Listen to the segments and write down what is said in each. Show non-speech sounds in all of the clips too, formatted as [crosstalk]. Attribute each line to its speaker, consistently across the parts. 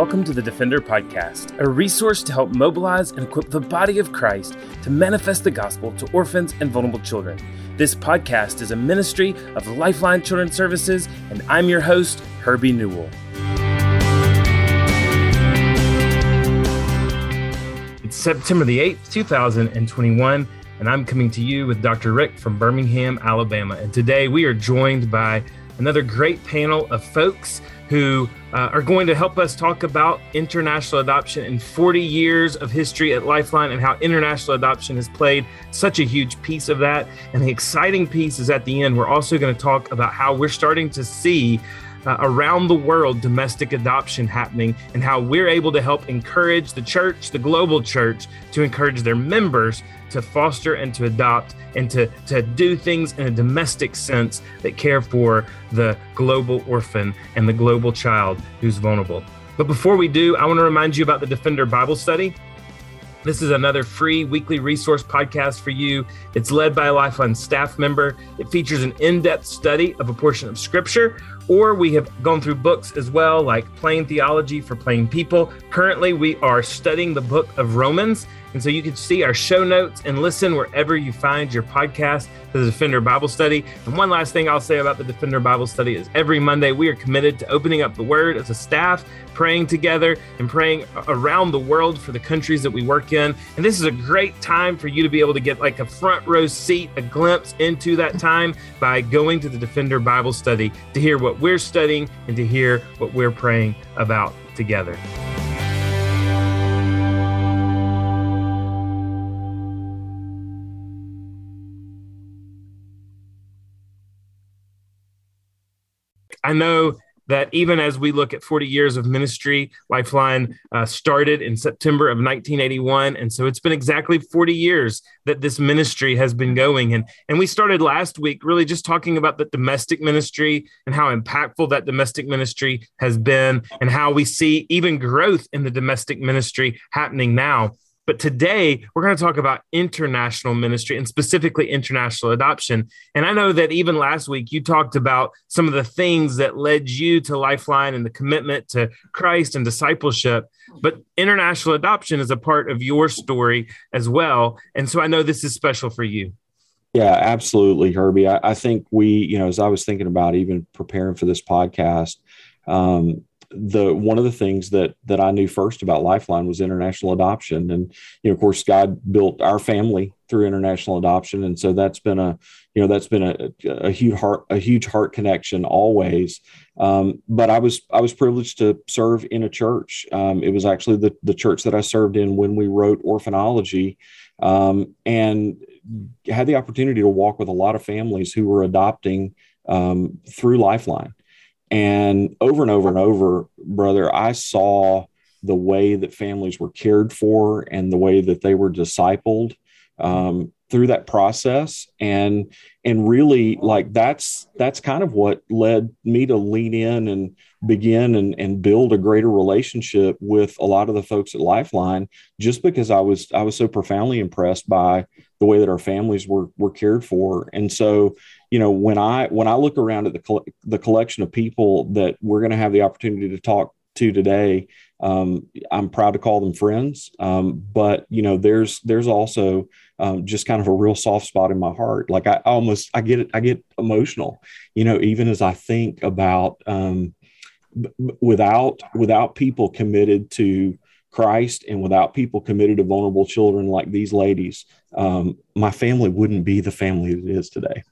Speaker 1: welcome to the Defender Podcast, a resource to help mobilize and equip the body of Christ to manifest the gospel to orphans and vulnerable children. This podcast is a ministry of Lifeline Children's Services, and I'm your host, Herbie Newell. It's September the 8th, 2021, and I'm coming to you with Dr. Rick from Birmingham, Alabama. And today we are joined by another great panel of folks who uh, are going to help us talk about international adoption and 40 years of history at Lifeline and how international adoption has played such a huge piece of that. And the exciting piece is at the end, we're also going to talk about how we're starting to see. Uh, around the world, domestic adoption happening, and how we're able to help encourage the church, the global church, to encourage their members to foster and to adopt and to, to do things in a domestic sense that care for the global orphan and the global child who's vulnerable. But before we do, I want to remind you about the Defender Bible Study. This is another free weekly resource podcast for you. It's led by a Lifeline staff member. It features an in depth study of a portion of scripture, or we have gone through books as well, like Plain Theology for Plain People. Currently, we are studying the book of Romans. And so you can see our show notes and listen wherever you find your podcast to the Defender Bible Study. And one last thing I'll say about the Defender Bible Study is every Monday we are committed to opening up the Word as a staff, praying together and praying around the world for the countries that we work in. And this is a great time for you to be able to get like a front row seat, a glimpse into that time by going to the Defender Bible Study to hear what we're studying and to hear what we're praying about together. I know that even as we look at 40 years of ministry, Lifeline uh, started in September of 1981. And so it's been exactly 40 years that this ministry has been going. And, and we started last week really just talking about the domestic ministry and how impactful that domestic ministry has been and how we see even growth in the domestic ministry happening now. But today, we're going to talk about international ministry and specifically international adoption. And I know that even last week, you talked about some of the things that led you to Lifeline and the commitment to Christ and discipleship. But international adoption is a part of your story as well. And so I know this is special for you.
Speaker 2: Yeah, absolutely, Herbie. I, I think we, you know, as I was thinking about even preparing for this podcast, um, the one of the things that that I knew first about Lifeline was international adoption, and you know, of course, God built our family through international adoption, and so that's been a you know that's been a, a huge heart a huge heart connection always. Um, but I was I was privileged to serve in a church. Um, it was actually the the church that I served in when we wrote Orphanology, um, and had the opportunity to walk with a lot of families who were adopting um, through Lifeline. And over and over and over, brother, I saw the way that families were cared for and the way that they were discipled. Um, through that process. And and really like that's that's kind of what led me to lean in and begin and, and build a greater relationship with a lot of the folks at lifeline just because i was i was so profoundly impressed by the way that our families were were cared for. And so you know when i when i look around at the the collection of people that we're going to have the opportunity to talk to today. Um, i'm proud to call them friends. Um, but you know there's there's also um, just kind of a real soft spot in my heart. Like i almost i get i get emotional you know even as i think about um, without without people committed to Christ and without people committed to vulnerable children like these ladies, um, my family wouldn't be the family it is today.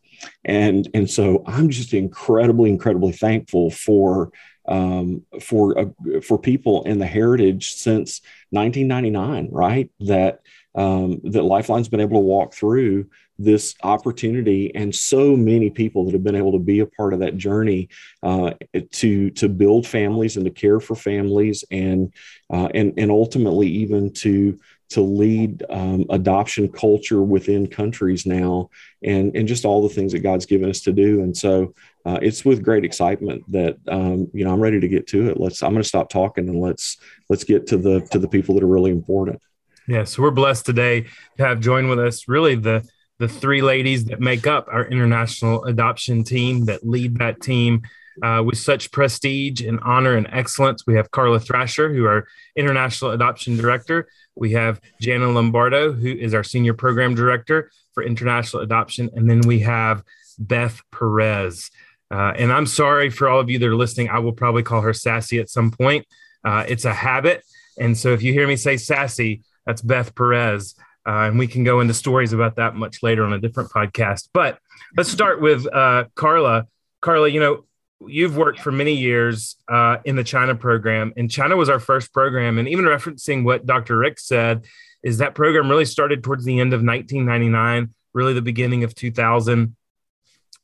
Speaker 2: And and so I'm just incredibly incredibly thankful for um, for uh, for people in the heritage since 1999, right? That um, that Lifeline's been able to walk through this opportunity, and so many people that have been able to be a part of that journey uh, to to build families and to care for families, and uh, and and ultimately even to to lead um, adoption culture within countries now and and just all the things that god's given us to do and so uh, it's with great excitement that um, you know i'm ready to get to it let's i'm going to stop talking and let's let's get to the to the people that are really important
Speaker 1: yeah so we're blessed today to have joined with us really the the three ladies that make up our international adoption team that lead that team uh, with such prestige and honor and excellence. We have Karla Thrasher, who are International Adoption Director. We have Jana Lombardo, who is our Senior Program Director for International Adoption. And then we have Beth Perez. Uh, and I'm sorry for all of you that are listening. I will probably call her Sassy at some point. Uh, it's a habit. And so if you hear me say Sassy, that's Beth Perez. Uh, and we can go into stories about that much later on a different podcast. But let's start with uh, Karla. Karla, you know, you've worked for many years uh, in the China program, and China was our first program. And even referencing what Dr. Rick said, is that program really started towards the end of 1999, really the beginning of 2000.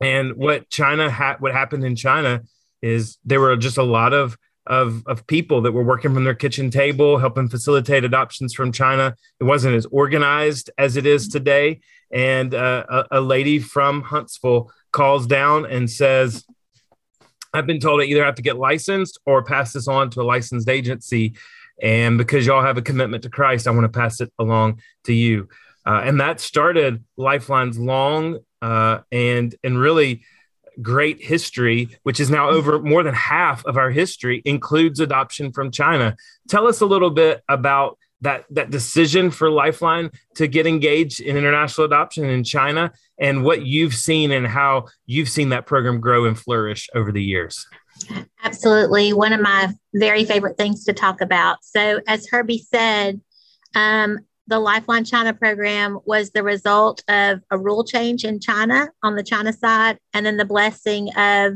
Speaker 1: And what China had, what happened in China is there were just a lot of of, of people that were working from their kitchen table, helping facilitate adoptions from China. It wasn't as organized as it is today. And uh, a, a lady from Huntsville calls down and says, I've been told I either have to get licensed or pass this on to a licensed agency. And because y'all have a commitment to Christ, I want to pass it along to you. Uh, and that started Lifeline's long uh, and and really great history, which is now over more than half of our history, includes adoption from China. Tell us a little bit about that that decision for Lifeline to get engaged in international adoption in China and what you've seen and how you've seen that program grow and flourish over the years.
Speaker 3: Absolutely. One of my very favorite things to talk about. So, as Herbie said, um, the Lifeline China program was the result of a rule change in China on the China side, and then the blessing of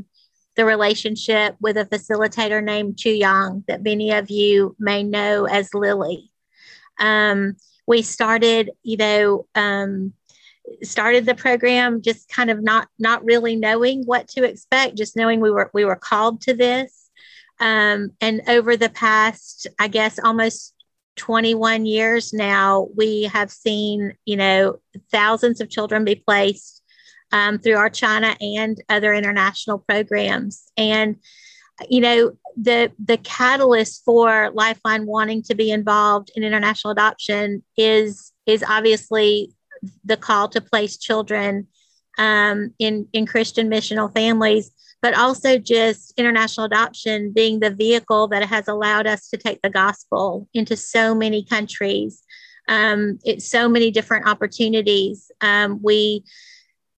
Speaker 3: the relationship with a facilitator named Chu Yang that many of you may know as Lily. Um, we started, you know, um, started the program just kind of not not really knowing what to expect, just knowing we were we were called to this. Um, and over the past, I guess, almost 21 years now, we have seen, you know, thousands of children be placed um, through our China and other international programs. And, you know, the the catalyst for Lifeline wanting to be involved in international adoption is is obviously the call to place children um, in in Christian missional families but also just international adoption being the vehicle that has allowed us to take the gospel into so many countries. Um, it's so many different opportunities. Um, we,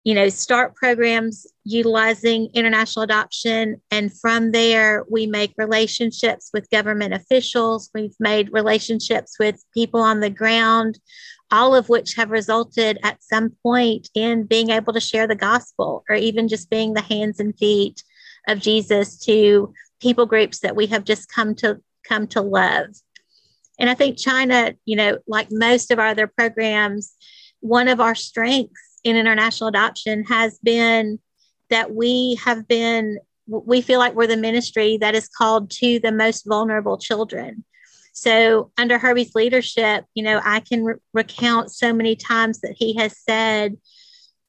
Speaker 3: you know, start programs utilizing international adoption, and from there we make relationships with government officials. We've made relationships with people on the ground all of which have resulted at some point in being able to share the gospel or even just being the hands and feet of Jesus to people groups that we have just come to come to love. And I think China, you know, like most of our other programs, one of our strengths in international adoption has been that we have been we feel like we're the ministry that is called to the most vulnerable children so, under Herbie's leadership, you know, I can re- recount so many times that he has said,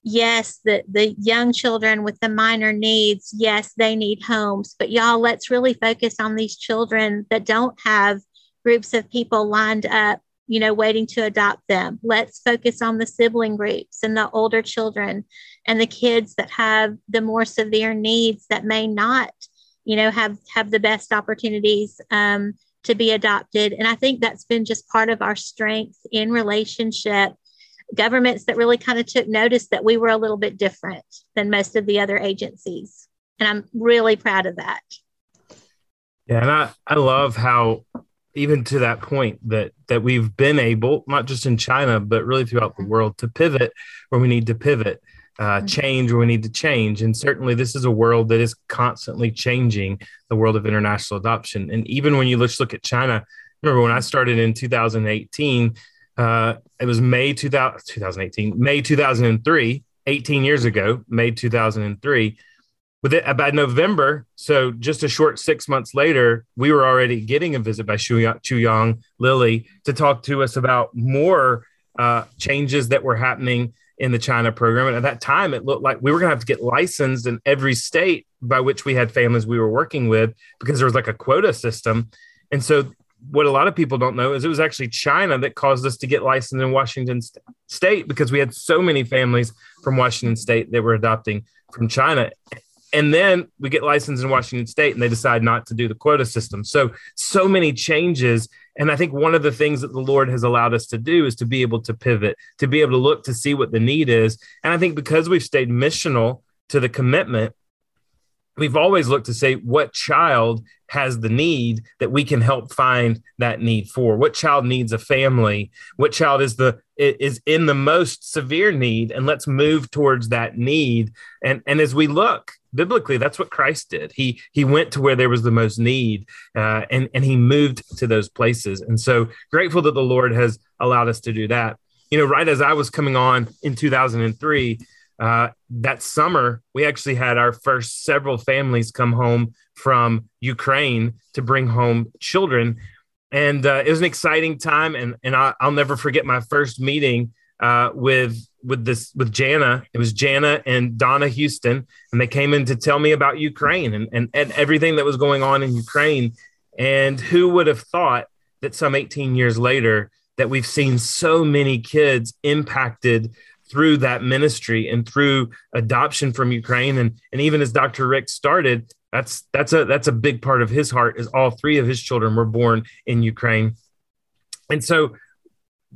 Speaker 3: yes, the, the young children with the minor needs, yes, they need homes. But y'all, let's really focus on these children that don't have groups of people lined up, you know, waiting to adopt them. Let's focus on the sibling groups and the older children and the kids that have the more severe needs that may not, you know, have have the best opportunities. Um, to be adopted. And I think that's been just part of our strength in relationship. Governments that really kind of took notice that we were a little bit different than most of the other agencies. And I'm really proud of that.
Speaker 1: Yeah, and I, I love how even to that point that that we've been able, not just in China, but really throughout the world, to pivot where we need to pivot uh, mm-hmm. change where we need to change. And certainly, this is a world that is constantly changing the world of international adoption. And even when you just look at China, remember when I started in 2018, uh, it was May 2000, 2018, May 2003, 18 years ago, May 2003. With it by November, so just a short six months later, we were already getting a visit by Chu Yang Lily to talk to us about more uh, changes that were happening in the China program. And at that time, it looked like we were going to have to get licensed in every state by which we had families we were working with because there was like a quota system. And so, what a lot of people don't know is it was actually China that caused us to get licensed in Washington st- state because we had so many families from Washington state that were adopting from China. and then we get licensed in Washington State, and they decide not to do the quota system. So so many changes, and I think one of the things that the Lord has allowed us to do is to be able to pivot, to be able to look to see what the need is, and I think because we've stayed missional to the commitment we've always looked to say what child has the need that we can help find that need for? What child needs a family? What child is the is in the most severe need? And let's move towards that need. And and as we look biblically that's what christ did he he went to where there was the most need uh, and and he moved to those places and so grateful that the lord has allowed us to do that you know right as i was coming on in 2003 uh, that summer, we actually had our first several families come home from Ukraine to bring home children. And uh, it was an exciting time. And, and I, will never forget my first meeting uh, with with this with Jana. It was Jana and Donna Houston, and they came in to tell me about Ukraine and, and, and everything that was going on in Ukraine. And who would have thought that some 18 years later that we've seen so many kids impacted through that ministry and through adoption from Ukraine. And, and even as Dr. Rick started, that's that's a that's a big part of his heart is all three of his children were born in Ukraine. And so,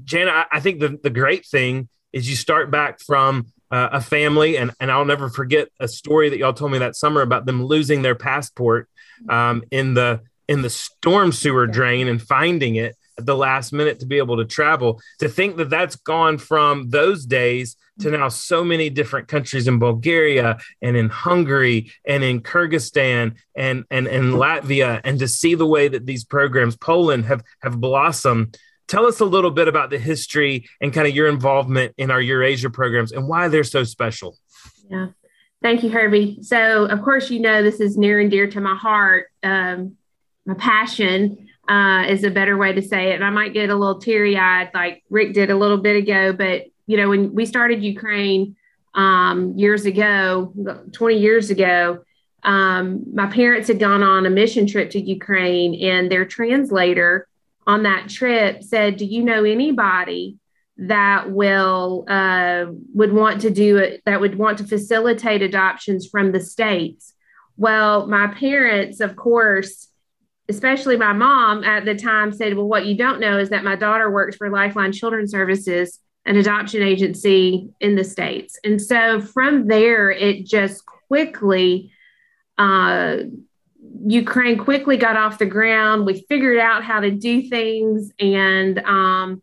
Speaker 1: Jana, I, I think the, the great thing is you start back from uh, a family, and, and I'll never forget a story that y'all told me that summer about them losing their passport um, in the in the storm sewer drain and finding it at the last minute to be able to travel. To think that that's gone from those days to now so many different countries in Bulgaria and in Hungary and in Kyrgyzstan and and in Latvia, and to see the way that these programs, Poland, have have blossomed. Tell us a little bit about the history and kind of your involvement in our Eurasia programs and why they're so special.
Speaker 4: Yeah. Thank you, Herbie. So, of course, you know this is near and dear to my heart, um, my passion uh, is a better way to say it. And I might get a little teary eyed, like Rick did a little bit ago. But, you know, when we started Ukraine um, years ago, 20 years ago, um, my parents had gone on a mission trip to Ukraine, and their translator on that trip said, Do you know anybody? that will uh, would want to do it that would want to facilitate adoptions from the states well my parents of course especially my mom at the time said, Well, what you don't know is that my daughter works for Lifeline Children's Services, an adoption agency in the States. And so from there, it just quickly, uh, Ukraine quickly got off the ground. We figured out how to do things and um,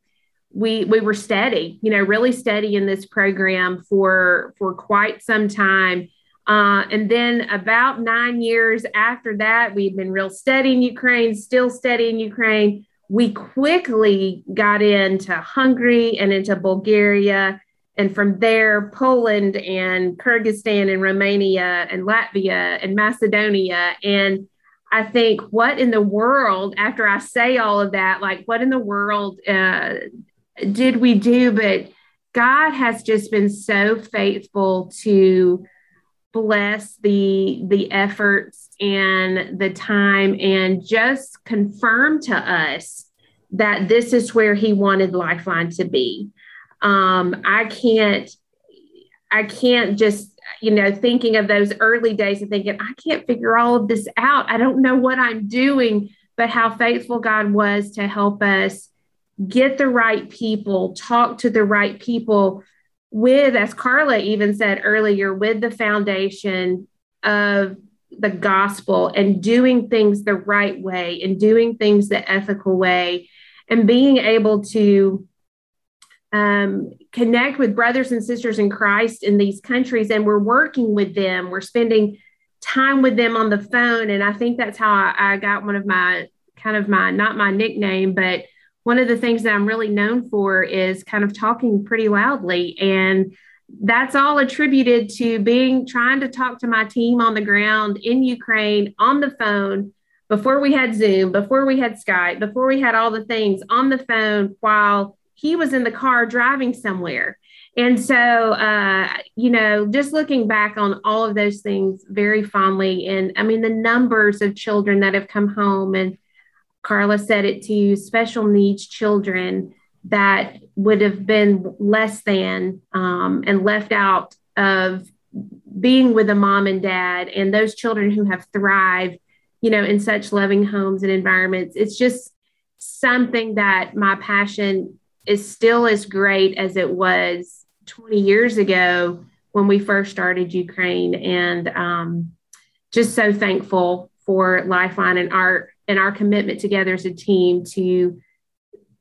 Speaker 4: we we were steady, you know, really steady in this program for for quite some time. Uh, and then about nine years after that, we've been real steady in Ukraine, still steady in Ukraine. We quickly got into Hungary and into Bulgaria. And from there, Poland and Kyrgyzstan and Romania and Latvia and Macedonia. And I think, what in the world, after I say all of that, like, what in the world uh, did we do? But God has just been so faithful to bless the the efforts and the time and just confirm to us that this is where he wanted lifeline to be um, i can't i can't just you know thinking of those early days and thinking i can't figure all of this out. I don't know what i'm doing. But how faithful god was to help us get the right people talk to the right people with, as Karla even said earlier, with the foundation of the gospel and doing things the right way and doing things the ethical way and being able to um, connect with brothers and sisters in Christ in these countries. And we're working with them, we're spending time with them on the phone. And I think that's how I, I got one of my kind of my, not my nickname, but one of the things that I'm really known for is kind of talking pretty loudly. And that's all attributed to being trying to talk to my team on the ground in Ukraine on the phone before we had Zoom, before we had Skype, before we had all the things on the phone while he was in the car driving somewhere. And so, uh, you know, just looking back on all of those things very fondly, and I mean, the numbers of children that have come home and Karla said it to you, special needs children that would have been less than um, and left out of being with a mom and dad and those children who have thrived, you know, in such loving homes and environments. It's just something that my passion is still as great as it was 20 years ago when we first started Ukraine. And um, just so thankful for Lifeline and our and our commitment together as a team to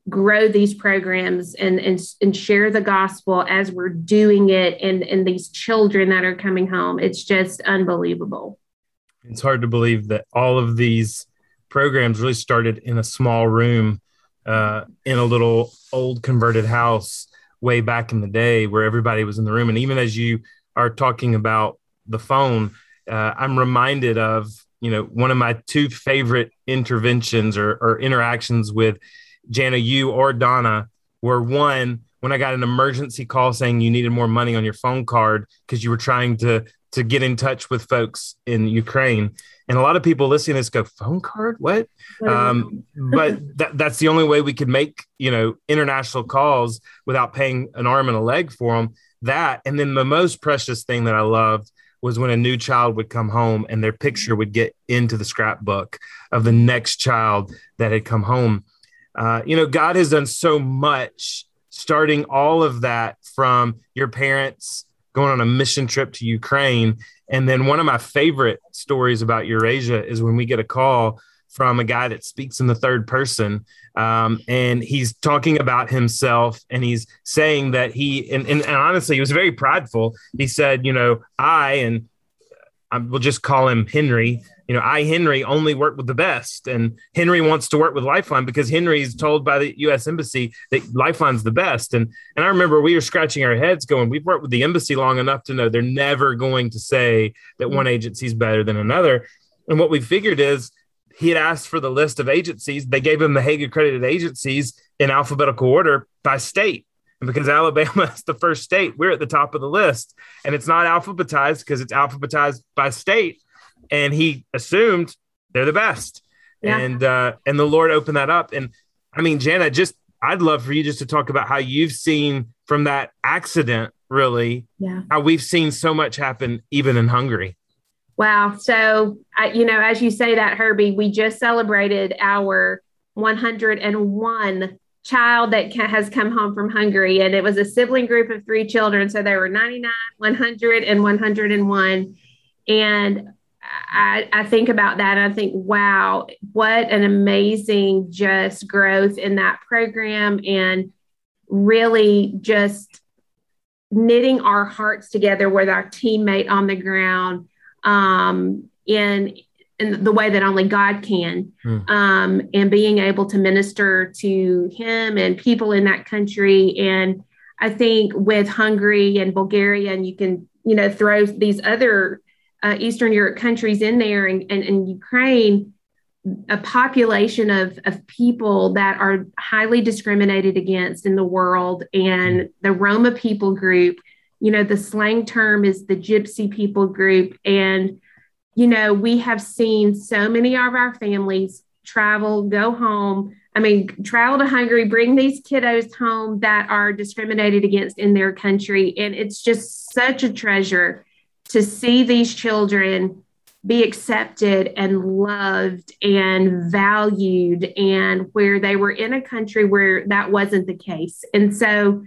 Speaker 4: grow these programs and, and, and share the gospel as we're doing it and, and these children that are coming home. It's just unbelievable.
Speaker 1: It's hard to believe that all of these programs really started in a small room uh, in a little old converted house way back in the day where everybody was in the room. And even as you are talking about the phone, uh, I'm reminded of you know one of my two favorite interventions or, or interactions with Jana, you or Donna were one when I got an emergency call saying you needed more money on your phone card because you were trying to to get in touch with folks in Ukraine. And a lot of people listening to this go, phone card? What? Um, [laughs] but that, that's the only way we could make, you know, international calls without paying an arm and a leg for them. That, and then the most precious thing that I loved was when a new child would come home and their picture would get into the scrapbook of the next child that had come home. Uh, you know, God has done so much, starting all of that from your parents going on a mission trip to Ukraine. And then one of my favorite stories about Eurasia is when we get a call from a guy that speaks in the third person. Um, and he's talking about himself and he's saying that he, and, and, and honestly, he was very prideful. He said, you know, I, and I will just call him Henry, you know, I, Henry, only work with the best. And Henry wants to work with Lifeline because Henry's told by the U.S. Embassy that Lifeline's the best. And, and I remember we were scratching our heads going, we've worked with the embassy long enough to know they're never going to say that one mm-hmm. agency's better than another. And what we figured is he had asked for the list of agencies. They gave him the Hague accredited agencies in alphabetical order by state. And because [laughs] Alabama is the first state, we're at the top of the list. And it's not alphabetized because it's alphabetized by state and he assumed they're the best. Yeah. And uh, and the Lord opened that up. And I mean, Jana, just I'd love for you just to talk about how you've seen from that accident, really,
Speaker 4: yeah,
Speaker 1: how we've seen so much happen even in Hungary.
Speaker 4: Wow. So, I, you know, as you say that, Herbie, we just celebrated our 101 child that has come home from Hungary, and it was a sibling group of three children. So there were 99, 100, and 101. And I, I think about that and I think, wow, what an amazing just growth in that program and really just knitting our hearts together with our teammate on the ground um, in in the way that only God can, mm. um, and being able to minister to him and people in that country. And I think with Hungary and Bulgaria, and you can you know throw these other uh, Eastern Europe countries in there and, and, and Ukraine, a population of, of people that are highly discriminated against in the world. And the Roma people group, you know, the slang term is the Gypsy people group. And, you know, we have seen so many of our families travel, go home. I mean, travel to Hungary, bring these kiddos home that are discriminated against in their country. And it's just such a treasure to see these children be accepted and loved and valued and where they were in a country where that wasn't the case. And so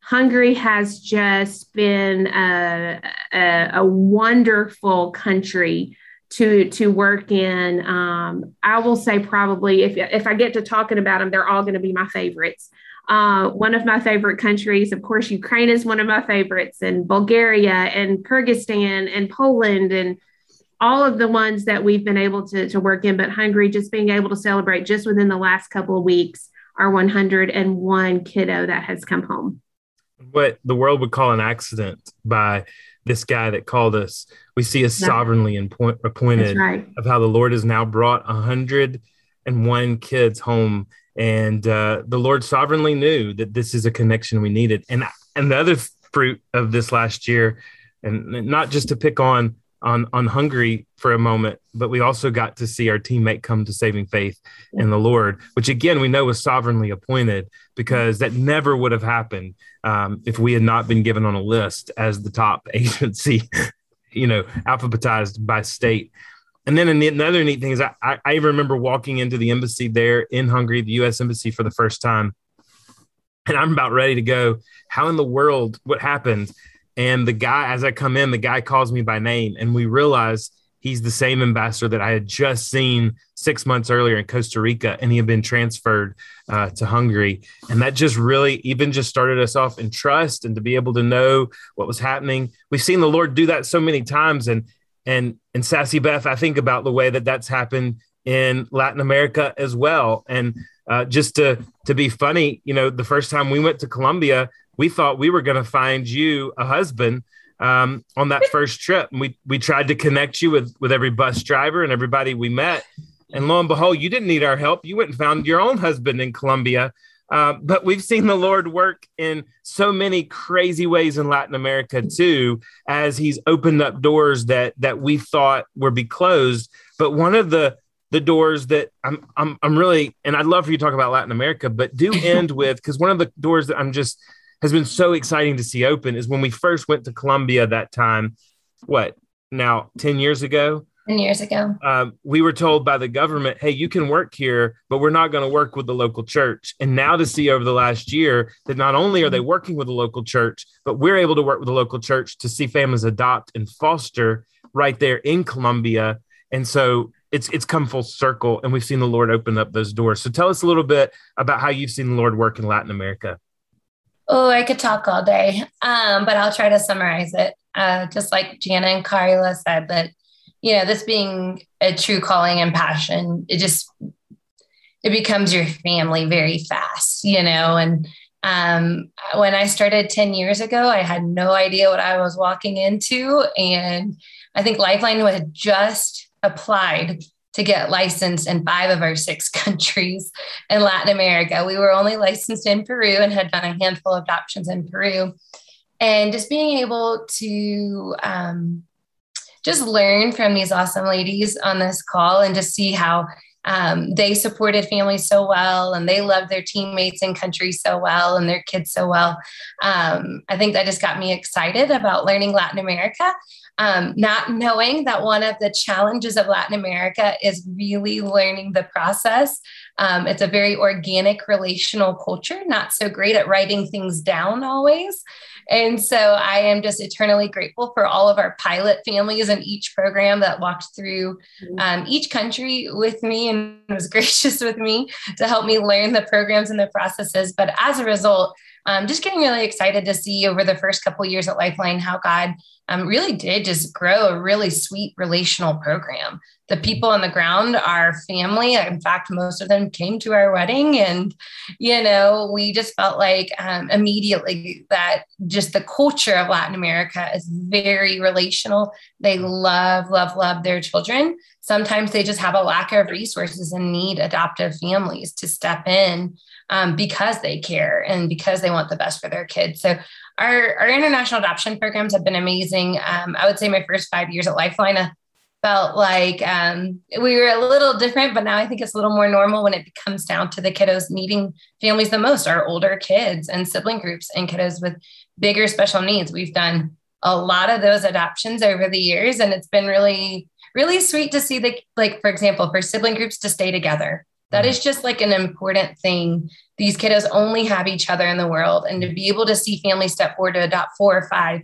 Speaker 4: hungary has just been a, a, a wonderful country to to work in. Um, i will say probably if, if i get to talking about them they're all going to be my favorites uh, one of my favorite countries, of course, Ukraine is one of my favorites, and Bulgaria and Kyrgyzstan and Poland and all of the ones that we've been able to, to work in. But Hungary, just being able to celebrate just within the last couple of weeks, our 101 kiddo that has come home.
Speaker 1: What the world would call an accident by this guy that called us. We see as sovereignly appointed right. of how the Lord has now brought 101 kids home and uh, the Lord sovereignly knew that this is a connection we needed. And and the other fruit of this last year, and not just to pick on on on Hungary for a moment, but we also got to see our teammate come to saving faith in the Lord, which again we know was sovereignly appointed because that never would have happened um, if we had not been given on a list as the top [laughs] agency, you know, alphabetized by state. And then another neat thing is I, I remember walking into the embassy there in Hungary, the U.S. embassy for the first time, and I'm about ready to go. How in the world? What happened? And the guy, as I come in, the guy calls me by name, and we realize he's the same ambassador that I had just seen six months earlier in Costa Rica, and he had been transferred uh, to Hungary. And that just really even just started us off in trust and to be able to know what was happening. We've seen the Lord do that so many times, and and and Sassy Beth, I think about the way that that's happened in Latin America as well. And uh, just to to be funny, you know, the first time we went to Colombia, we thought we were going to find you a husband um, on that [laughs] first trip. And we we tried to connect you with with every bus driver and everybody we met. And lo and behold, you didn't need our help. You went and found your own husband in Colombia. Uh, but we've seen the Lord work in so many crazy ways in Latin America too, as He's opened up doors that that we thought would be closed. But one of the the doors that I'm I'm I'm really and I'd love for you to talk about Latin America, but do [laughs] end with because one of the doors that I'm just has been so exciting to see open is when we first went to Colombia that time, what now, 10 years ago?
Speaker 5: 10 years ago.
Speaker 1: Um, we were told by the government, hey, you can work here, but we're not going to work with the local church. And now to see over the last year that not only are they working with the local church, but we're able to work with the local church to see families adopt and foster right there in Colombia. And so it's it's come full circle and we've seen the Lord open up those doors. So tell us a little bit about how you've seen the Lord work in Latin America.
Speaker 5: Oh, I could talk all day, um, but I'll try to summarize it. Uh, just like Jana and Karla said, that you know, this being a true calling and passion, it just it becomes your family very fast, you know. And um, when I started ten years ago, I had no idea what I was walking into, and I think Lifeline had just applied to get licensed in five of our six [laughs] countries in Latin America. We were only licensed in Peru and had done a handful of adoptions in Peru. And just being able to um, just learn from these awesome ladies on this call and just see how um, they supported families so well and they loved their teammates and country so well and their kids so well. Um, I think that just got me excited about learning Latin America um, not knowing that one of the challenges of Latin America is really learning the process. Um, it's a very organic relational culture, not so great at writing things down always. And so I am just eternally grateful for all of our pilot families in each program that walked through mm-hmm. um, each country with me and [laughs] was gracious with me to help me learn the programs and the processes. But as a result, um, just getting really excited to see over the first couple years at Lifeline how God um, really did just grow a really sweet relational program. The people on the ground are family. In fact, most of them came to our wedding, and you know, we just felt like um, immediately that just the culture of Latin America is very relational. They love, love, love their children. Sometimes they just have a lack of resources and need adoptive families to step in um, because they care and because they want the best for their kids. So our, our international adoption programs have been amazing. Um, I would say my first five years at Lifeline felt like um, we were a little different, but now I think it's a little more normal when it comes down to the kiddos needing families the most, our older kids and sibling groups and kiddos with bigger special needs. We've done a lot of those adoptions over the years, and it's been really, really sweet to see the like, for example, for sibling groups to stay together that is just like an important thing. These kiddos only have each other in the world. And to be able to see families step forward to adopt four or five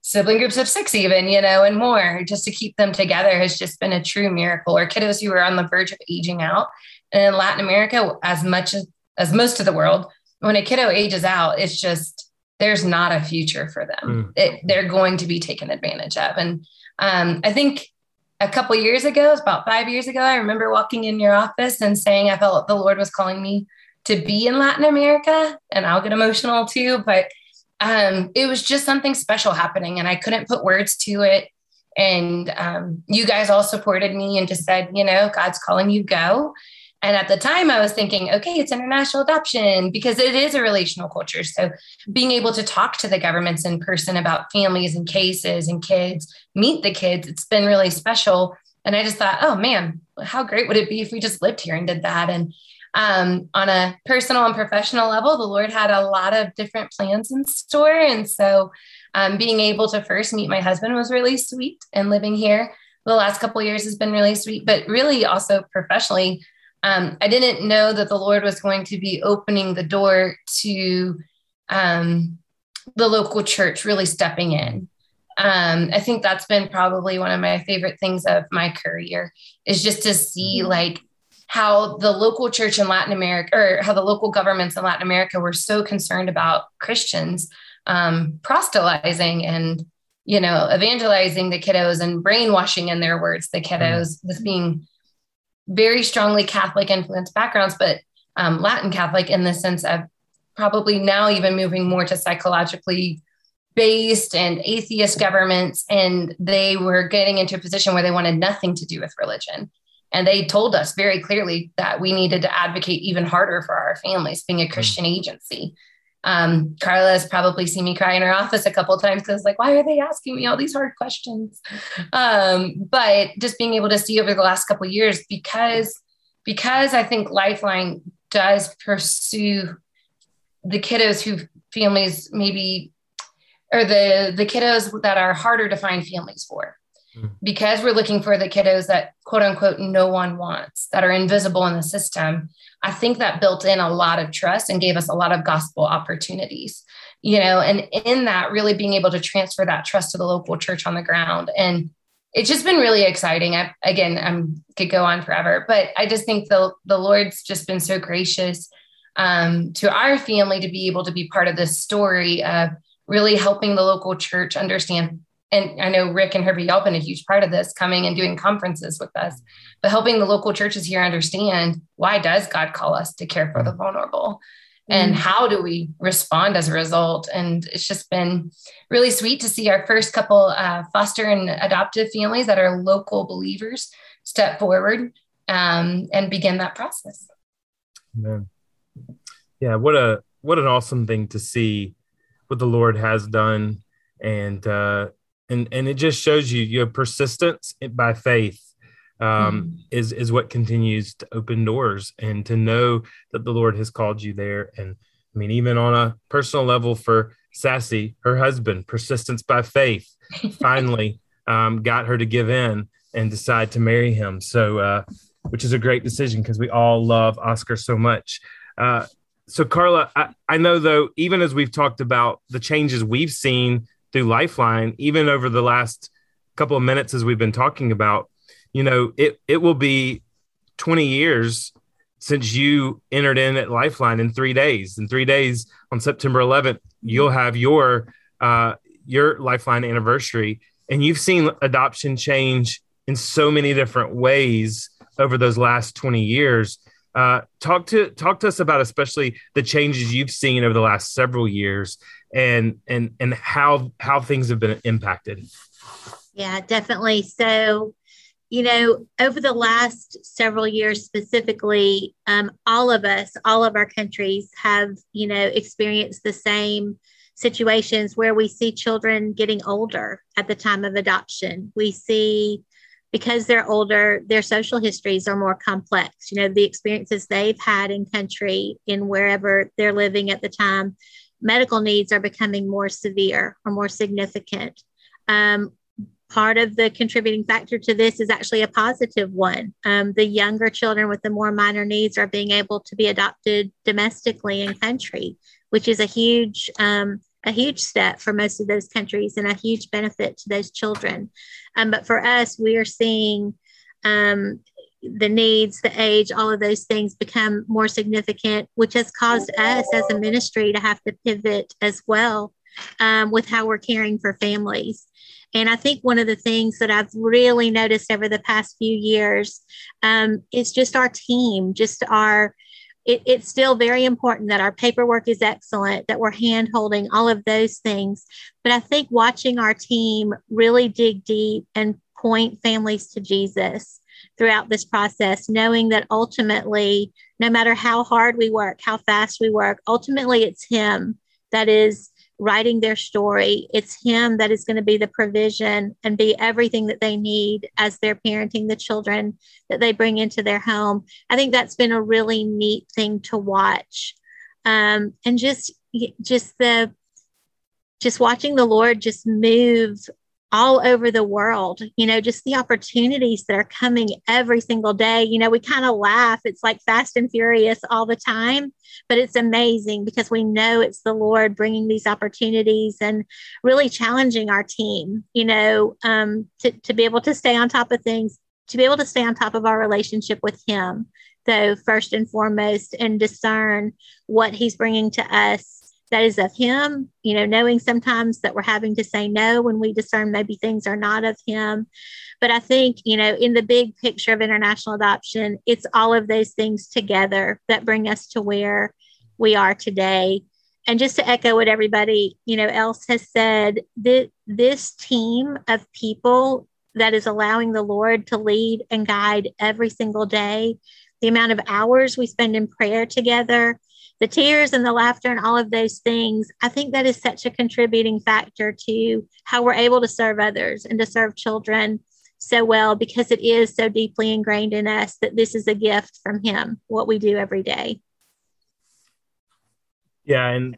Speaker 5: sibling groups of six, even, you know, and more, just to keep them together has just been a true miracle. Or kiddos who are on the verge of aging out. And in Latin America, as much as, as most of the world, when a kiddo ages out, it's just, there's not a future for them. Mm. It, they're going to be taken advantage of. And um, I think a couple years ago, about five years ago, I remember walking in your office and saying I felt the Lord was calling me to be in Latin America. And I'll get emotional too, but um, it was just something special happening and I couldn't put words to it. And um, you guys all supported me and just said, you know, God's calling you go. And at the time, I was thinking, okay, it's international adoption because it is a relational culture. So being able to talk to the governments in person about families and cases and kids, meet the kids, it's been really special. And I just thought, oh man, how great would it be if we just lived here and did that? And um, on a personal and professional level, the Lord had a lot of different plans in store. And so um, being able to first meet my husband was really sweet and living here the last couple years has been really sweet, but really also professionally, um, I didn't know that the Lord was going to be opening the door to um, the local church really stepping in. Um, I think that's been probably one of my favorite things of my career is just to see mm-hmm. like how the local church in Latin America or how the local governments in Latin America were so concerned about Christians um, proselytizing and you know evangelizing the kiddos and brainwashing in their words the kiddos mm-hmm. with being very strongly Catholic influenced backgrounds, but um, Latin Catholic in the sense of probably now even moving more to psychologically based and atheist governments. And they were getting into a position where they wanted nothing to do with religion. And they told us very clearly that we needed to advocate even harder for our families, being a mm. Christian agency. Um, Karla has probably seen me cry in her office a couple times because, like, why are they asking me all these hard questions? Um, but just being able to see over the last couple years, because because I think Lifeline does pursue the kiddos who families maybe or the the kiddos that are harder to find families for. Because we're looking for the kiddos that quote unquote no one wants that are invisible in the system I think that built in a lot of trust and gave us a lot of gospel opportunities, you know, and in that, really being able to transfer that trust to the local church on the ground. And it's just been really exciting. I, again, I could go on forever, but I just think the, the Lord's just been so gracious um, to our family to be able to be part of this story of really helping the local church understand and I know Rick and Herbie, y'all been a huge part of this, coming and doing conferences with us, but helping the local churches here understand why does God call us to care for the vulnerable, and mm-hmm. how do we respond as a result? And it's just been really sweet to see our first couple uh, foster and adoptive families that are local believers step forward um, and begin that process.
Speaker 1: Amen. Yeah, what a what an awesome thing to see what the Lord has done and uh, and and it just shows you your persistence by faith um, mm is is what continues to open doors and to know that the Lord has called you there. And I mean, even on a personal level for Sassy, her husband, persistence by faith, [laughs] finally um, got her to give in and decide to marry him. So, uh, which is a great decision because we all love Oscar so much. Uh, so, Karla, I, I know though, even as we've talked about the changes we've seen through Lifeline, even over the last couple of minutes as we've been talking about, you know, it it will be 20 years since you entered in at Lifeline in three days. In three days on September 11th, you'll have your uh, your Lifeline anniversary, and you've seen adoption change in so many different ways over those last 20 years. Uh, talk to talk to us about especially the changes you've seen over the last several years and and and how how things have been impacted.
Speaker 3: Yeah definitely. So you know over the last several years specifically um, all of us all of our countries have you know experienced the same situations where we see children getting older at the time of adoption. We see because they're older their social histories are more complex. You know the experiences they've had in country in wherever they're living at the time medical needs are becoming more severe or more significant. Um, part of the contributing factor to this is actually a positive one. Um, the younger children with the more minor needs are being able to be adopted domestically in country, which is a huge um, a huge step for most of those countries and a huge benefit to those children. Um, but for us, we are seeing um, the needs, the age, all of those things become more significant, which has caused us as a ministry to have to pivot as well um, with how we're caring for families. And I think one of the things that I've really noticed over the past few years um, is just our team, just our. It, it's still very important that our paperwork is excellent, that we're hand holding all of those things. But I think watching our team really dig deep and point families to Jesus throughout this process, knowing that ultimately, no matter how hard we work, how fast we work, ultimately it's Him that is writing their story. It's Him that is going to be the provision and be everything that they need as they're parenting the children that they bring into their home. I think that's been a really neat thing to watch. Um, and just, just the, just watching the Lord just move all over the world, you know, just the opportunities that are coming every single day. You know, we kind of laugh. It's like fast and furious all the time, but it's amazing because we know it's the Lord bringing these opportunities and really challenging our team, you know, um, to, to be able to stay on top of things, to be able to stay on top of our relationship with Him, though, first and foremost, and discern what He's bringing to us that is of him you know knowing sometimes that we're having to say no when we discern maybe things are not of him. But i think you know in the big picture of international adoption it's all of those things together that bring us to where we are today. And just to echo what everybody you know else has said that this team of people that is allowing the lord to lead and guide every single day the amount of hours we spend in prayer together the tears and the laughter and all of those things, I think that is such a contributing factor to how we're able to serve others and to serve children so well because it is so deeply ingrained in us that this is a gift from Him, what we do every day.
Speaker 1: Yeah. And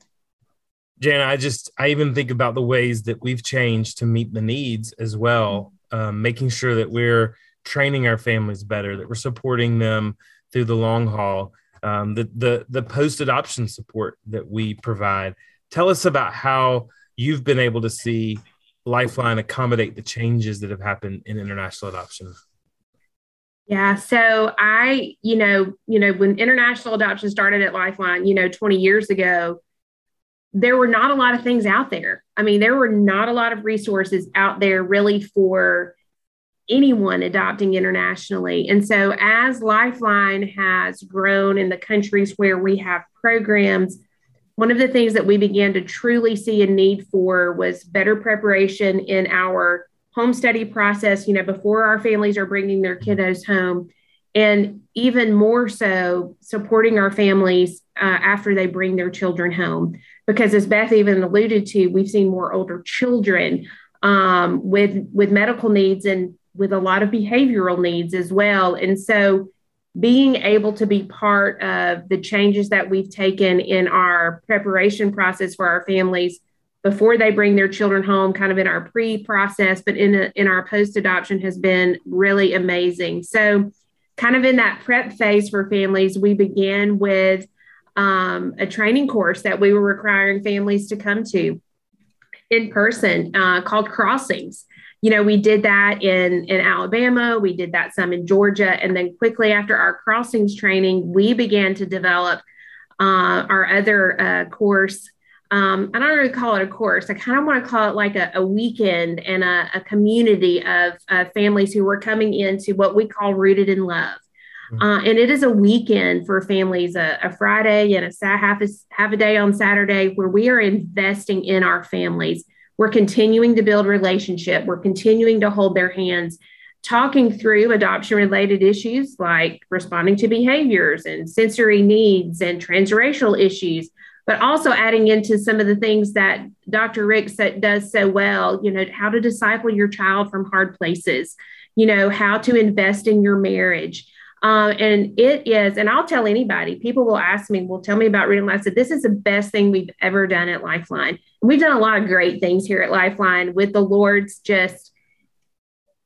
Speaker 1: Jana, I just, I even think about the ways that we've changed to meet the needs as well, um, making sure that we're training our families better, that we're supporting them through the long haul um, the the the post adoption support that we provide. Tell us about how you've been able to see Lifeline accommodate the changes that have happened in international adoption.
Speaker 4: Yeah, so I, you know, you know, when international adoption started at Lifeline, you know, 20 years ago, there were not a lot of things out there. I mean, there were not a lot of resources out there really for anyone adopting internationally. And so, as Lifeline has grown in the countries where we have programs, one of the things that we began to truly see a need for was better preparation in our home study process, you know, before our families are bringing their kiddos home. And even more so, supporting our families uh, after they bring their children home. Because as Beth even alluded to, we've seen more older children um, with with medical needs and with a lot of behavioral needs as well. And so being able to be part of the changes that we've taken in our preparation process for our families before they bring their children home, kind of in our pre process, but in, a, in our post adoption has been really amazing. So, kind of in that prep phase for families, we began with um, a training course that we were requiring families to come to in person uh, called Crossings you know, we did that in in Alabama, we did that some in Georgia, and then quickly after our crossings training, we began to develop uh, our other uh, course. Um, I don't really call it a course. I kind of want to call it like a, a weekend and a, a community of uh, families who were coming into what we call Rooted in Love. Mm-hmm. Uh, and it is a weekend for families, a, a Friday and a half a half a day on Saturday, where we are investing in our families we're continuing to build relationship. We're continuing to hold their hands, talking through adoption related issues like responding to behaviors and sensory needs and transracial issues, but also adding into some of the things that Dr. Rick does so well, you know, how to disciple your child from hard places, you know, how to invest in your marriage. Uh, and it is, and I'll tell anybody, people will ask me, well, tell me about reading. I said, this is the best thing we've ever done at Lifeline we've done a lot of great things here at Lifeline with the Lord's just,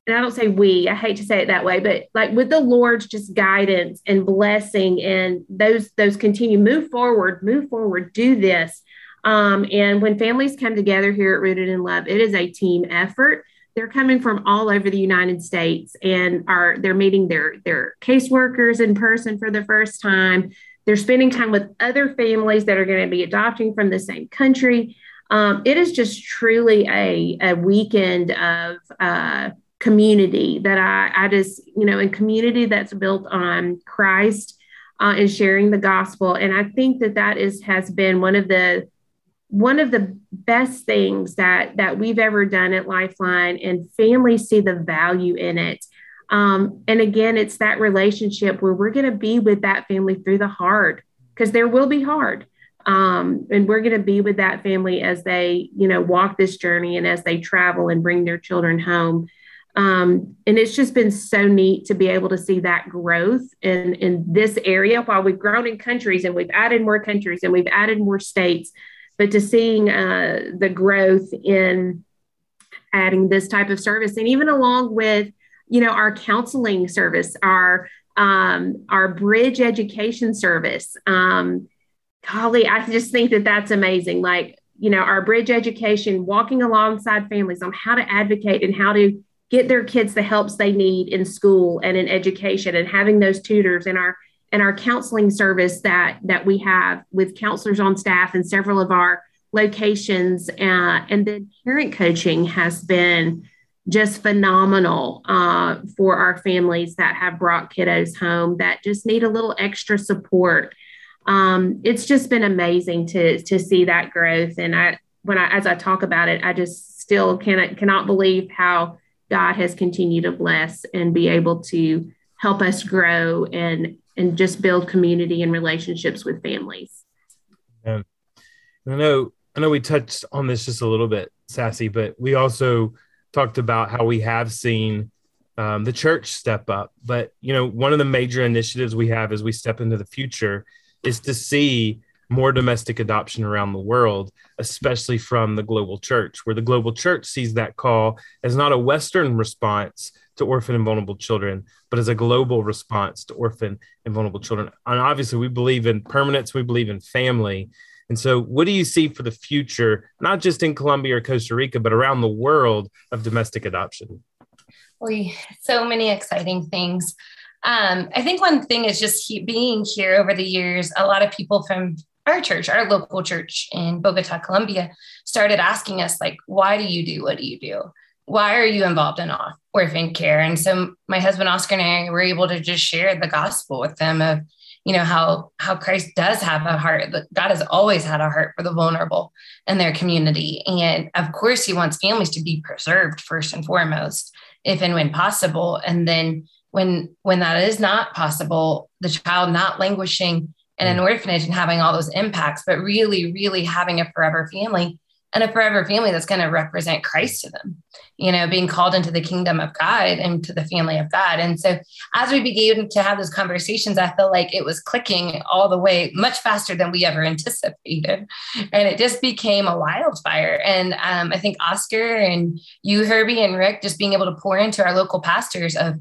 Speaker 4: and I don't say we, I hate to say it that way, but like with the Lord's just guidance and blessing and those, those continue move forward, move forward, do this. Um, and when families come together here at Rooted in Love, it is a team effort. They're coming from all over the United States and are they're meeting their their caseworkers in person for the first time. They're spending time with other families that are going to be adopting from the same country. Um, it is just truly a, a weekend of uh, community that I, I just, you know, a community that's built on Christ uh, and sharing the gospel. And I think that that is has been one of the one of the best things that that we've ever done at Lifeline, and families see the value in it. Um, and again, it's that relationship where we're going to be with that family through the hard because there will be hard. Um, and we're going to be with that family as they, you know, walk this journey and as they travel and bring their children home. Um, and it's just been so neat to be able to see that growth in, in this area while we've grown in countries and we've added more countries and we've added more states, but to seeing uh, the growth in adding this type of service and even along with, you know, our counseling service, our um, our bridge education service. Um, golly, I just think that that's amazing. Like, you know, our bridge education, walking alongside families on how to advocate and how to get their kids the helps they need in school and in education and having those tutors in our and our counseling service that that we have with counselors on staff in several of our locations uh, and then parent coaching has been just phenomenal uh, for our families that have brought kiddos home that just need a little extra support um, it's just been amazing to to see that growth and i when i as i talk about it i just still cannot cannot believe how God has continued to bless and be able to help us grow and and just build community and relationships with families.
Speaker 1: And I know I know we touched on this just a little bit, Sassy, but we also talked about how we have seen um, the church step up. But you know, one of the major initiatives we have as we step into the future is to see more domestic adoption around the world, especially from the global church, where the global church sees that call as not a Western response to orphan and vulnerable children, but as a global response to orphan and vulnerable children. And obviously, we believe in permanence, we believe in family. And so, what do you see for the future, not just in Colombia or Costa Rica, but around the world of domestic adoption?
Speaker 5: We so many exciting things. Um, I think one thing is just he, being here over the years. A lot of people from our church, our local church in Bogota, Colombia, started asking us, like, why do you do what do you do? Why are you involved in orphan care? And so my husband Oscar and I were able to just share the gospel with them of, you know, how how Christ does have a heart. That God has always had a heart for the vulnerable in their community. And of course, he wants families to be preserved first and foremost, if and when possible. And then when when that is not possible, the child not languishing in an mm. orphanage and having all those impacts, but really, really having a forever family and a forever family that's going to represent Christ to them, you know, being called into the kingdom of God and to the family of God. And so as we began to have those conversations, I felt like it was clicking all the way much faster than we ever anticipated. And it just became a wildfire. And um, I think Oscar and you, Herbie, and Rick just being able to pour into our local pastors of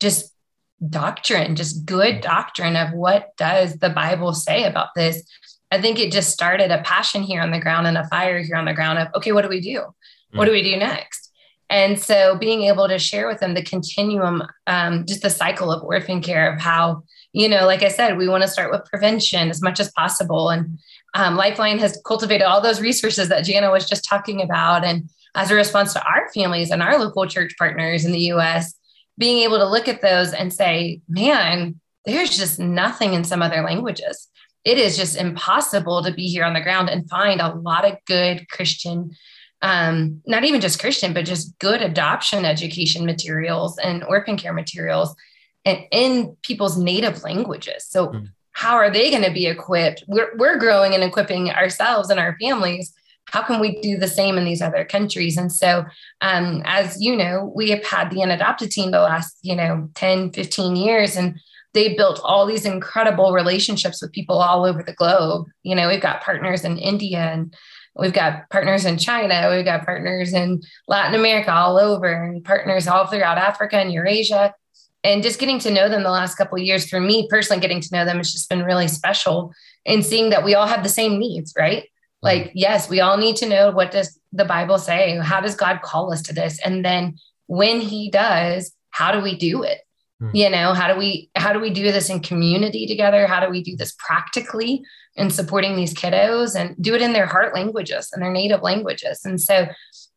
Speaker 5: just doctrine, just good doctrine of what does the Bible say about this. I think it just started a passion here on the ground and a fire here on the ground of, okay, what do we do? What do we do next? And so being able to share with them the continuum, um, just the cycle of orphan care of how, you know, like I said, we want to start with prevention as much as possible. And um, Lifeline has cultivated all those resources that Jana was just talking about. And as a response to our families and our local church partners in the US, being able to look at those and say, man, there's just nothing in some other languages. It is just impossible to be here on the ground and find a lot of good Christian, um, not even just Christian, but just good adoption education materials and orphan care materials and in people's native languages. So, mm. how are they going to be equipped? We're, we're growing and equipping ourselves and our families how can we do the same in these other countries? And so um, as you know we have had the unadopted team the last you know 10 15 years and they built all these incredible relationships with people all over the globe. You know we've got partners in india and we've got partners in china we've got partners in latin america all over and partners all throughout africa and eurasia. And just getting to know them the last couple of years for me personally getting to know them has just been really special and seeing that we all have the same needs right like, yes, we all need to know what does the Bible say? How does God call us to this? And then when he does, how do we do it? Hmm. You know, how do we how do we do this in community together? How do we do this practically in supporting these kiddos and do it in their heart languages and their native languages? And so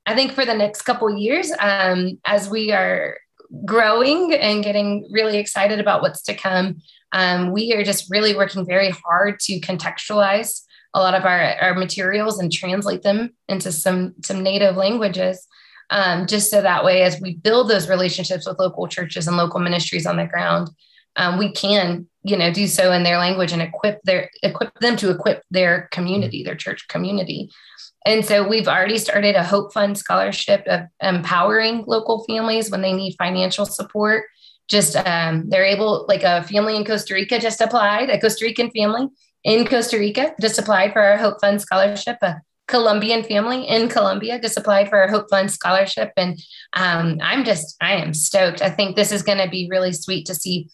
Speaker 5: I think for the next couple years, um, as we are growing and getting really excited about what's to come, um, we are just really working very hard to contextualize a lot of our, our materials and translate them into some some native languages um, just so that way, as we build those relationships with local churches and local ministries on the ground, um, we can, you know, do so in their language and equip their equip them to equip their community, their church community. And so we've already started a Hope Fund scholarship of empowering local families when they need financial support. Just um, they're able, like a family in Costa Rica just applied, a Costa Rican family in Costa Rica just applied for our Hope Fund scholarship. A Colombian family in Colombia just applied for our Hope Fund scholarship. And um, I'm just, I am stoked. I think this is going to be really sweet to see.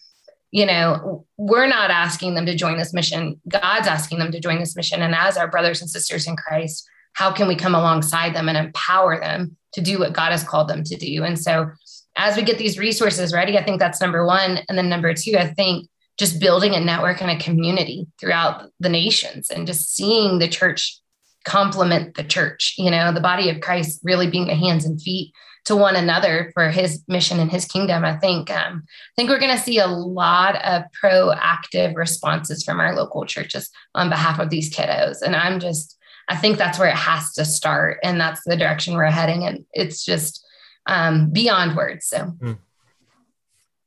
Speaker 5: You know, we're not asking them to join this mission. God's asking them to join this mission. And as our brothers and sisters in Christ, how can we come alongside them and empower them to do what God has called them to do? And so, as we get these resources ready, I think that's number one. And then number two, I think just building a network and a community throughout the nations and just seeing the church complement the church, you know, the body of Christ really being the hands and feet to one another for his mission and his kingdom. I think um, I think we're going to see a lot of proactive responses from our local churches on behalf of these kiddos. And I'm just, I think that's where it has to start, and that's the direction we're heading. And it's just um, beyond words. So, hmm.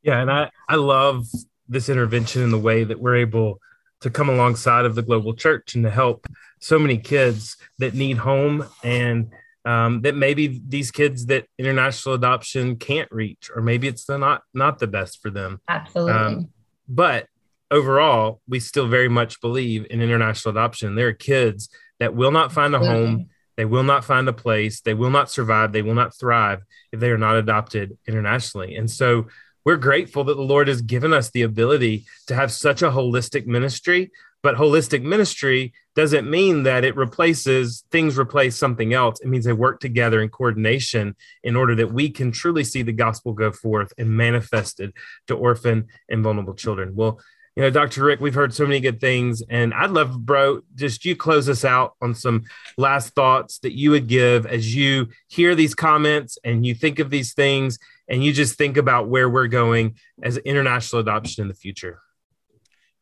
Speaker 1: yeah, and I I love this intervention in the way that we're able to come alongside of the global church and to help so many kids that need home and um, that maybe these kids that international adoption can't reach or maybe it's the not not the best for them.
Speaker 5: Absolutely. Um,
Speaker 1: but overall we still very much believe in international adoption. There are kids that will not find a home. They will not find a place. They will not survive. They will not thrive if they are not adopted internationally. And so we're grateful that the Lord has given us the ability to have such a holistic ministry. But holistic ministry doesn't mean that it replaces things, replace something else. It means they work together in coordination in order that we can truly see the gospel go forth and manifested to orphan and vulnerable children. Well, you know, Dr. Rick, we've heard so many good things, and I'd love, bro, just you close us out on some last thoughts that you would give as you hear these comments and you think of these things and you just think about where we're going as international adoption in the future?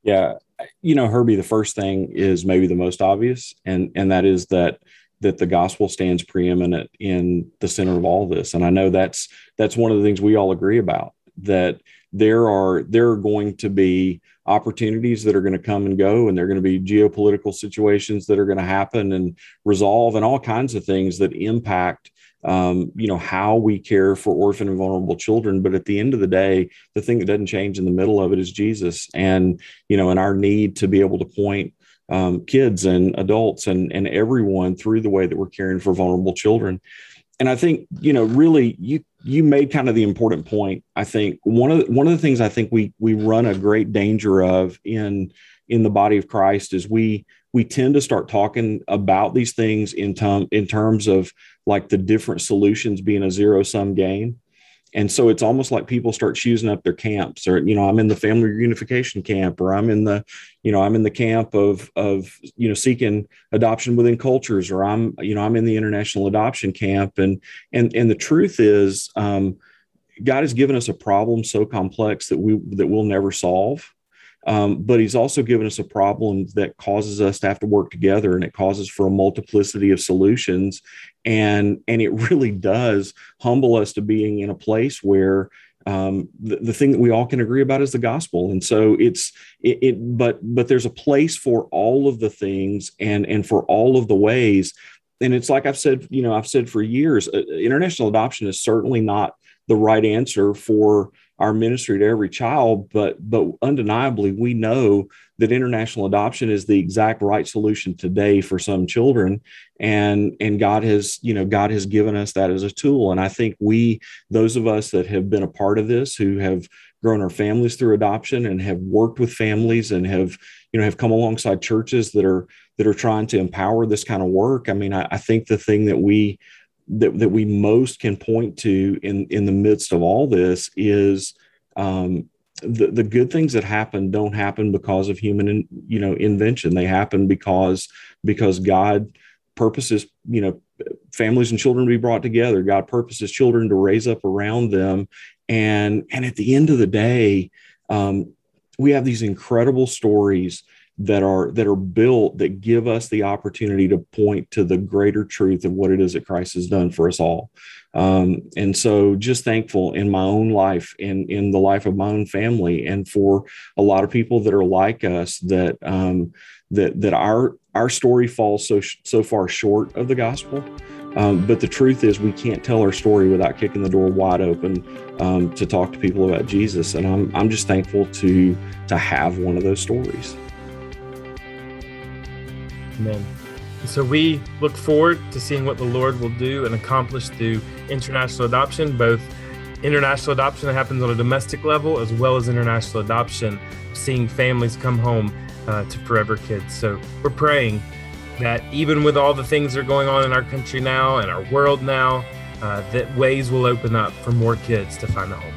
Speaker 2: Yeah, you know, Herbie, the first thing is maybe the most obvious, and and that is that that the gospel stands preeminent in the center of all this. And I know that's that's one of the things we all agree about that there are there are going to be opportunities that are going to come and go and there are going to be geopolitical situations that are going to happen and resolve and all kinds of things that impact um, you know how we care for orphan and vulnerable children. But at the end of the day the thing that doesn't change in the middle of it is jesus and you know and our need to be able to point um, kids and adults and and everyone through the way that we're caring for vulnerable children. And i think you know really you you made kind of the important point. I think one of the, one of the things i think we we run a great danger of in in the body of christ is we we tend to start talking about these things in, term, in terms of like the different solutions being a zero sum game. And so it's almost like people start choosing up their camps or, you know, I'm in the family reunification camp or I'm in the, you know, I'm in the camp of, of, you know, seeking adoption within cultures or I'm, you know, I'm in the international adoption camp. And, and, and the truth is, um, God has given us a problem so complex that we, that we'll never solve um, but he's also given us a problem that causes us to have to work together and it causes for a multiplicity of solutions. And, and it [laughs] really does humble us to being in a place where um, the, the thing that we all can agree about is the gospel. And so it's, it, it, but, but there's a place for all of the things and, and for all of the ways. And it's like I've said, you know, I've said for years, uh, international adoption is certainly not the right answer for our ministry to every child but but undeniably we know that international adoption is the exact right solution today for some children. And and god has you know god has given us that as a tool. And i think we those of us that have been a part of this who have grown our families through adoption and have worked with families and have you know have come alongside churches that are that are trying to empower this kind of work i mean i, I think the thing that we that, that we most can point to in in the midst of all this is um, the, the good things that happen don't happen because of human in, you know invention. They happen because because god purposes you know families and children to be brought together. God purposes children to raise up around them. And and at the end of the day um, we have these incredible stories that are that are built that give us the opportunity to point to the greater truth of what it is that Christ has done for us all. Um, and so just thankful in my own life and in the life of my own family and for a lot of people that are like us that um, that that our our story falls so so far short of the gospel. Um, but the truth is, we can't tell our story without kicking the door wide open um, to talk to people about Jesus. And I'm, I'm just thankful to to have one of those stories.
Speaker 1: Amen. So we look forward to seeing what the Lord will do and accomplish through international adoption, both international adoption that happens on a domestic level as well as international adoption, seeing families come home uh, to forever kids. So we're praying that even with all the things that are going on in our country now and our world now, uh, that ways will open up for more kids to find a home.